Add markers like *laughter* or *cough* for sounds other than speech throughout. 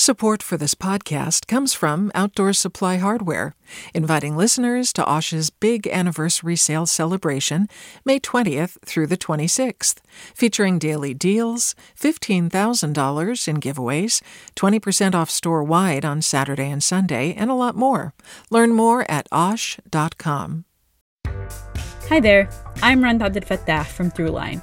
Support for this podcast comes from Outdoor Supply Hardware, inviting listeners to Osh's big anniversary sale celebration, May 20th through the 26th, featuring daily deals, $15,000 in giveaways, 20% off store wide on Saturday and Sunday, and a lot more. Learn more at osh.com. Hi there, I'm Rund Abdelfatah from Throughline.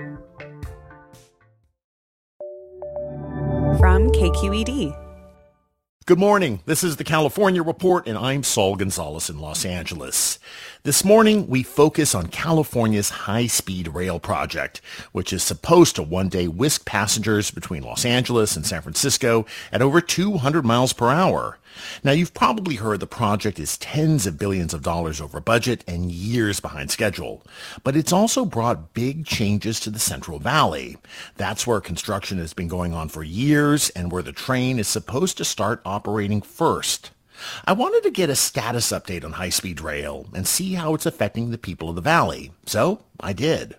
From KQED. Good morning. This is the California Report, and I'm Saul Gonzalez in Los Angeles. This morning, we focus on California's high-speed rail project, which is supposed to one day whisk passengers between Los Angeles and San Francisco at over 200 miles per hour. Now, you've probably heard the project is tens of billions of dollars over budget and years behind schedule. But it's also brought big changes to the Central Valley. That's where construction has been going on for years and where the train is supposed to start operating first. I wanted to get a status update on high-speed rail and see how it's affecting the people of the valley. So I did.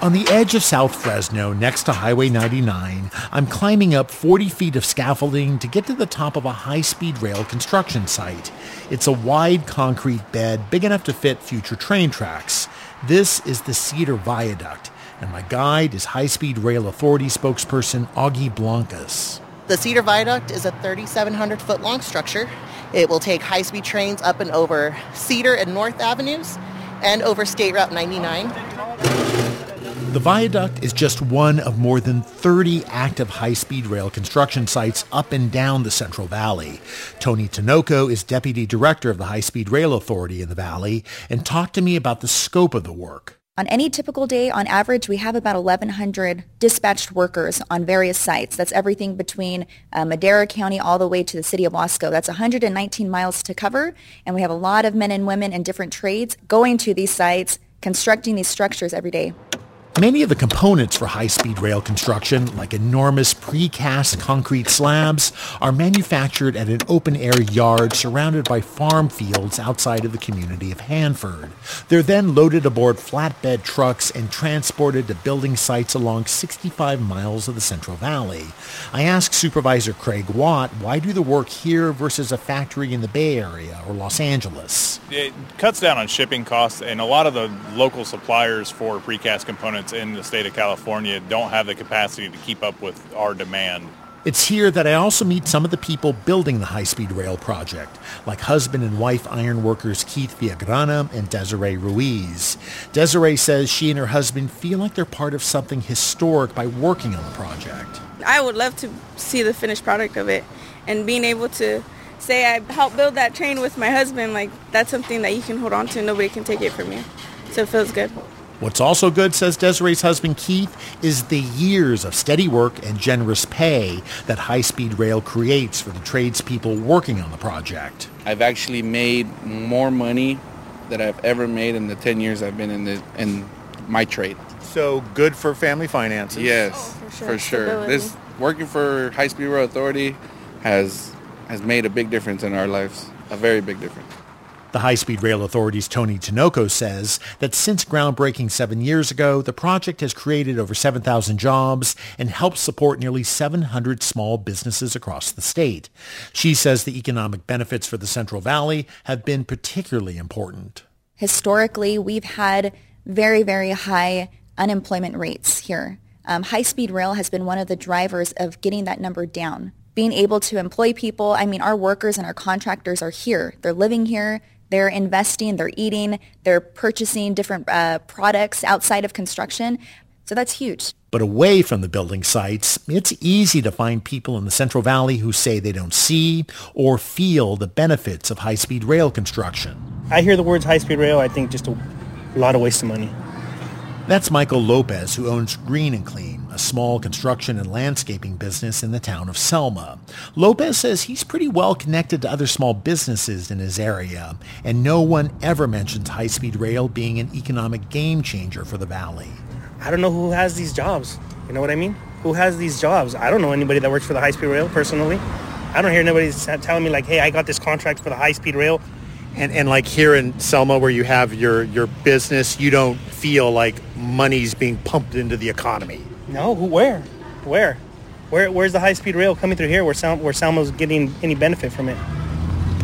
On the edge of South Fresno, next to Highway 99, I'm climbing up 40 feet of scaffolding to get to the top of a high-speed rail construction site. It's a wide concrete bed big enough to fit future train tracks. This is the Cedar Viaduct, and my guide is High Speed Rail Authority spokesperson Augie Blancas. The Cedar Viaduct is a 3,700 foot long structure. It will take high-speed trains up and over Cedar and North Avenues and over State Route 99. The viaduct is just one of more than 30 active high-speed rail construction sites up and down the Central Valley. Toni Tinoco is deputy director of the High Speed Rail Authority in the Valley and talked to me about the scope of the work. On any typical day, on average, we have about 1,100 dispatched workers on various sites. That's everything between uh, Madera County all the way to the city of Wasco. That's 119 miles to cover, and we have a lot of men and women in different trades going to these sites, constructing these structures every day. Many of the components for high-speed rail construction, like enormous precast concrete slabs, are manufactured at an open-air yard surrounded by farm fields outside of the community of Hanford. They're then loaded aboard flatbed trucks and transported to building sites along 65 miles of the Central Valley. I asked Supervisor Craig Watt, why do the work here versus a factory in the Bay Area or Los Angeles? It cuts down on shipping costs, and a lot of the local suppliers for precast components in the state of California don't have the capacity to keep up with our demand. It's here that I also meet some of the people building the high-speed rail project, like husband and wife ironworkers Keith Villagrana and Desiree Ruiz. Desiree says she and her husband feel like they're part of something historic by working on the project. I would love to see the finished product of it and being able to say I helped build that train with my husband, like that's something that you can hold on to. Nobody can take it from you. So it feels good. What's also good, says Desiree's husband Keith, is the years of steady work and generous pay that high-speed rail creates for the tradespeople working on the project. I've actually made more money than I've ever made in the 10 years I've been in, the, in my trade. So good for family finances. Yes, Oh, for sure. for sure. This working for High Speed Rail Authority has has made a big difference in our lives. A very big difference. The High Speed Rail Authority's Toni Tinoco says that since groundbreaking seven years ago, the project has created over 7,000 jobs and helped support nearly 700 small businesses across the state. She says the economic benefits for the Central Valley have been particularly important. Historically, we've had very, very high unemployment rates here. Um, high-speed rail has been one of the drivers of getting that number down. Being able to employ people, I mean, our workers and our contractors are here. They're living here. They're investing, they're eating, they're purchasing different uh, products outside of construction. So that's huge. But away from the building sites, it's easy to find people in the Central Valley who say they don't see or feel the benefits of high-speed rail construction. I hear the words high-speed rail, I think just a lot of waste of money. That's Michael Lopez, who owns Green and Clean, a a small construction and landscaping business in the town of Selma. Lopez says he's pretty well connected to other small businesses in his area, and no one ever mentions high-speed rail being an economic game changer for the valley. I don't know who has these jobs. You know what I mean? Who has these jobs? I don't know anybody that works for the high-speed rail personally. I don't hear anybody telling me like, hey, I got this contract for the high-speed rail. And, and like here in Selma where you have your, your business, you don't feel like money's being pumped into the economy. No, who, where? Where? Where, where's the high-speed rail coming through here where, Sal- where Selma's getting any benefit from it?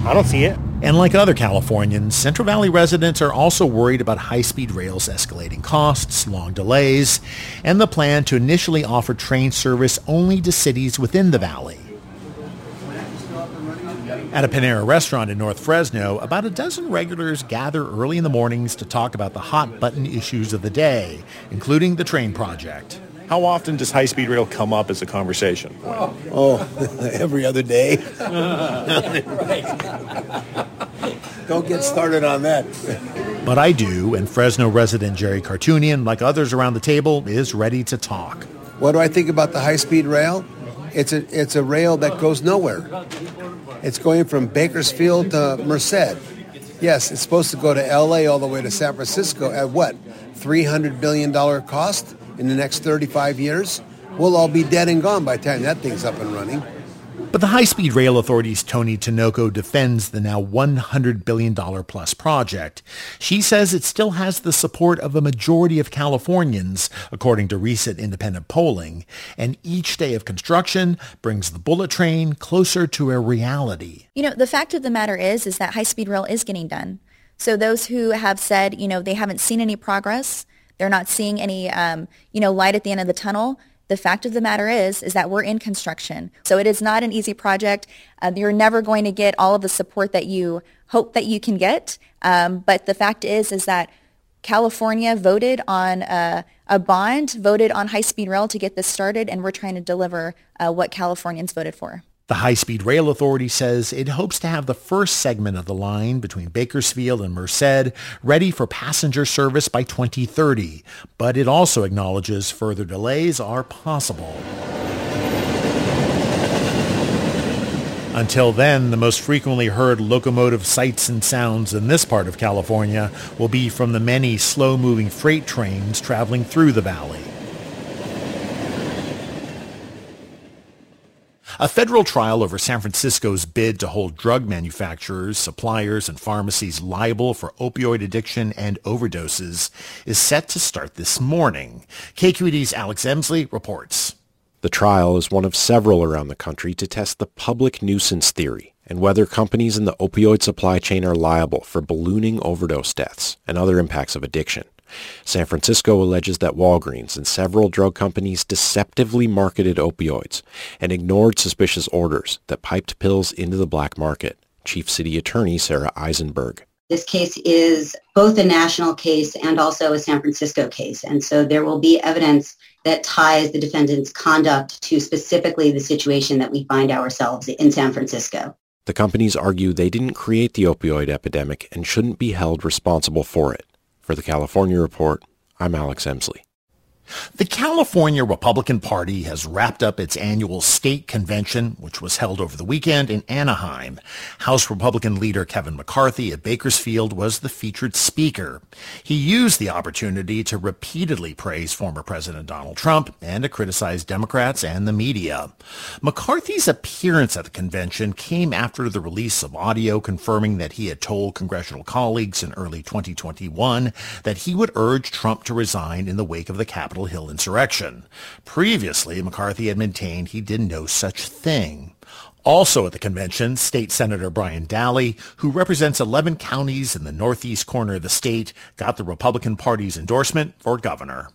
I don't see it. And like other Californians, Central Valley residents are also worried about high-speed rail's escalating costs, long delays, and the plan to initially offer train service only to cities within the valley. At a Panera restaurant in North Fresno, about a dozen regulars gather early in the mornings to talk about the hot button issues of the day, including the train project. How often does high-speed rail come up as a conversation? Oh, *laughs* oh *laughs* every other day. *laughs* Don't get started on that. But I do, and Fresno resident Jerry Cartunian, like others around the table, is ready to talk. What do I think about the high-speed rail? It's a, it's a rail that goes nowhere. It's going from Bakersfield to Merced. Yes, it's supposed to go to LA all the way to San Francisco at what? $300 billion cost in the next 35 years? We'll all be dead and gone by the time that thing's up and running. But the High-Speed Rail Authority's Toni Tinoco defends the now $100 billion plus project. She says it still has the support of a majority of Californians, according to recent independent polling, and each day of construction brings the bullet train closer to a reality. You know, the fact of the matter is, is that high-speed rail is getting done. So those who have said, you know, they haven't seen any progress, they're not seeing any, um, you know, light at the end of the tunnel, the fact of the matter is, is that we're in construction. So it is not an easy project. Uh, you're never going to get all of the support that you hope that you can get. Um, but the fact is, is that California voted on a, a bond, voted on high-speed rail to get this started, and we're trying to deliver uh, what Californians voted for. The High Speed Rail Authority says it hopes to have the first segment of the line between Bakersfield and Merced ready for passenger service by 2030, but it also acknowledges further delays are possible. Until then, the most frequently heard locomotive sights and sounds in this part of California will be from the many slow-moving freight trains traveling through the valley. A federal trial over San Francisco's bid to hold drug manufacturers, suppliers, and pharmacies liable for opioid addiction and overdoses is set to start this morning. KQED's Alex Emslie reports. The trial is one of several around the country to test the public nuisance theory and whether companies in the opioid supply chain are liable for ballooning overdose deaths and other impacts of addiction. San Francisco alleges that Walgreens and several drug companies deceptively marketed opioids and ignored suspicious orders that piped pills into the black market. Chief City Attorney Sarah Eisenberg. This case is both a national case and also a San Francisco case. And so there will be evidence that ties the defendant's conduct to specifically the situation that we find ourselves in San Francisco. The companies argue they didn't create the opioid epidemic and shouldn't be held responsible for it. For the California Report, I'm Alex Emslie. The California Republican Party has wrapped up its annual state convention, which was held over the weekend in Anaheim. House Republican leader Kevin McCarthy at Bakersfield was the featured speaker. He used the opportunity to repeatedly praise former President Donald Trump and to criticize Democrats and the media. McCarthy's appearance at the convention came after the release of audio confirming that he had told congressional colleagues in early 2021 that he would urge Trump to resign in the wake of the Capitol Capitol Hill insurrection. Previously, McCarthy had maintained he did no such thing. Also at the convention, State Senator Brian Dahle, who represents 11 counties in the northeast corner of the state, got the Republican Party's endorsement for governor.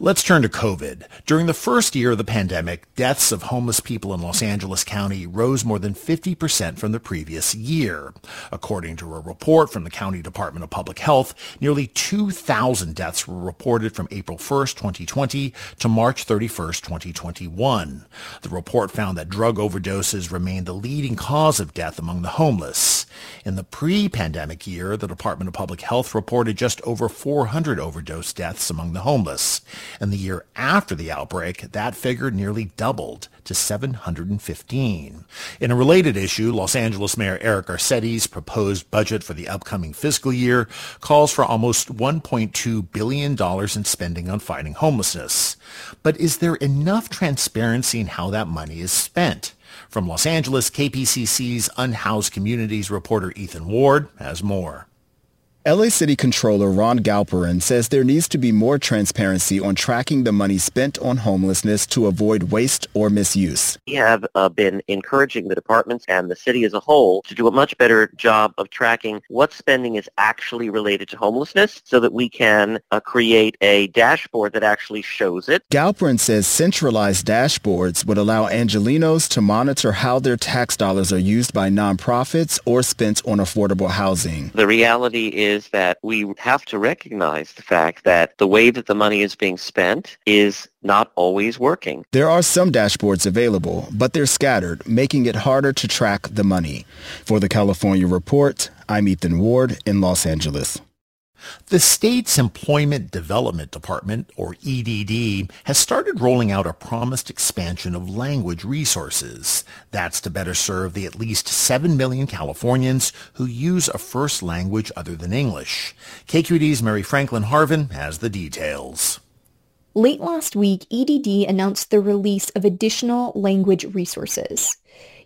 Let's turn to COVID. During the first year of the pandemic, deaths of homeless people in Los Angeles County rose more than 50% from the previous year. According to a report from the County Department of Public Health, nearly 2,000 deaths were reported from April 1, 2020 to March 31, 2021. The report found that drug overdoses remained the leading cause of death among the homeless. In the pre-pandemic year, the Department of Public Health reported just over 400 overdose deaths among the homeless. And the year after the outbreak, that figure nearly doubled to 715. In a related issue, Los Angeles Mayor Eric Garcetti's proposed budget for the upcoming fiscal year calls for almost $1.2 billion in spending on fighting homelessness. But is there enough transparency in how that money is spent? From Los Angeles, KPCC's Unhoused Communities reporter Ethan Ward has more. LA City Controller Ron Galperin says there needs to be more transparency on tracking the money spent on homelessness to avoid waste or misuse. We have uh, been encouraging the departments and the city as a whole to do a much better job of tracking what spending is actually related to homelessness so that we can uh, create a dashboard that actually shows it. Galperin says centralized dashboards would allow Angelenos to monitor how their tax dollars are used by nonprofits or spent on affordable housing. The reality is is that we have to recognize the fact that the way that the money is being spent is not always working. There are some dashboards available, but they're scattered, making it harder to track the money. For the California Report, I'm Ethan Ward in Los Angeles. The state's Employment Development Department, or EDD, has started rolling out a promised expansion of language resources. That's to better serve the at least 7 million Californians who use a first language other than English. KQED's Mary Franklin Harvin has the details. Late last week, EDD announced the release of additional language resources.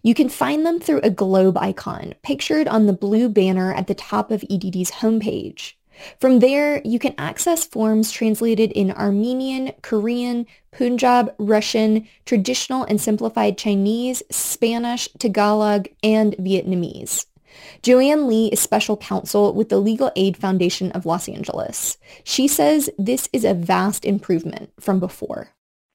You can find them through a globe icon pictured on the blue banner at the top of EDD's homepage. From there, you can access forms translated in Armenian, Korean, Punjab, Russian, traditional and simplified Chinese, Spanish, Tagalog, and Vietnamese. Joanne Lee is special counsel with the Legal Aid Foundation of Los Angeles. She says this is a vast improvement from before.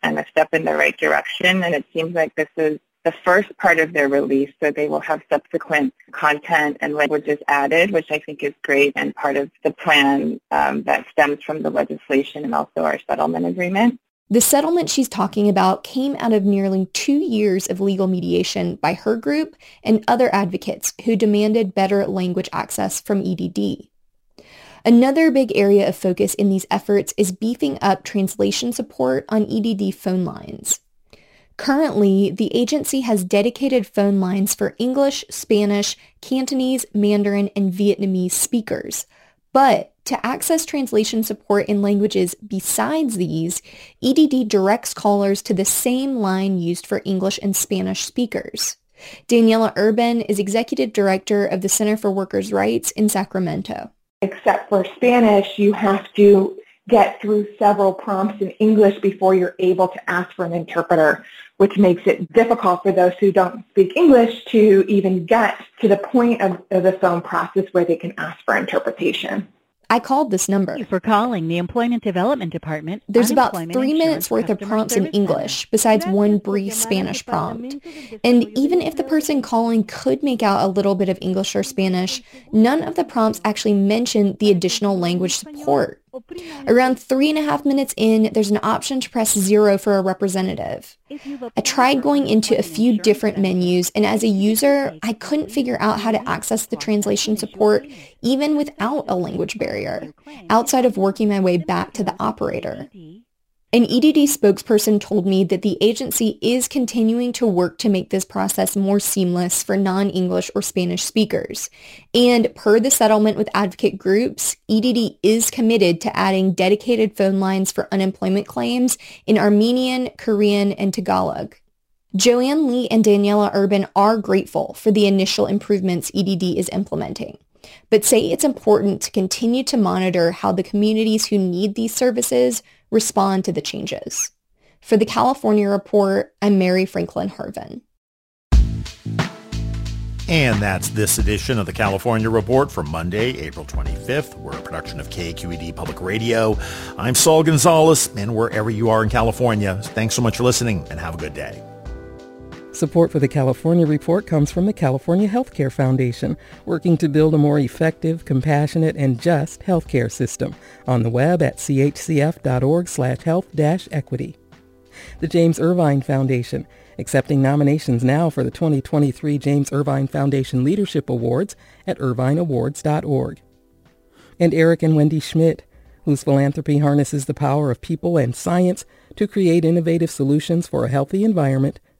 And a step in the right direction, and it seems like this is the first part of their release, so they will have subsequent content and languages added, which I think is great and part of the plan um, that stems from the legislation and also our settlement agreement. The settlement she's talking about came out of nearly two years of legal mediation by her group and other advocates who demanded better language access from EDD. Another big area of focus in these efforts is beefing up translation support on EDD phone lines. Currently, the agency has dedicated phone lines for English, Spanish, Cantonese, Mandarin, and Vietnamese speakers. But to access translation support in languages besides these, EDD directs callers to the same line used for English and Spanish speakers. Daniela Urban is executive director of the Center for Workers' Rights in Sacramento. Except for Spanish, you have to get through several prompts in English before you're able to ask for an interpreter, which makes it difficult for those who don't speak English to even get to the point of, of the phone process where they can ask for interpretation. I called this number. Thank you for calling the Employment Development Department. There's about three minutes worth of prompts in English, besides one brief Spanish prompt. And even if the person calling could make out a little bit of English or Spanish, none of the prompts actually mention the additional language support. Around three and a half minutes in, there's an option to press zero for a representative. I tried going into a few different menus, and as a user, I couldn't figure out how to access the translation support even without a language barrier, outside of working my way back to the operator. An EDD spokesperson told me that the agency is continuing to work to make this process more seamless for non-English or Spanish speakers. And per the settlement with advocate groups, EDD is committed to adding dedicated phone lines for unemployment claims in Armenian, Korean, and Tagalog. Joanne Lee and Daniela Urban are grateful for the initial improvements EDD is implementing but say it's important to continue to monitor how the communities who need these services respond to the changes. For the California Report, I'm Mary Franklin Harvin. And that's this edition of the California Report for Monday, April 25th. We're a production of KQED Public Radio. I'm Saul Gonzalez, and wherever you are in California, thanks so much for listening and have a good day. Support for the California Report comes from the California Healthcare Foundation, working to build a more effective, compassionate, and just healthcare system. On the web at chcf.org slash health-equity. The James Irvine Foundation, accepting nominations now for the 2023 James Irvine Foundation Leadership Awards at irvineawards.org. And Eric and Wendy Schmidt, whose philanthropy harnesses the power of people and science to create innovative solutions for a healthy environment,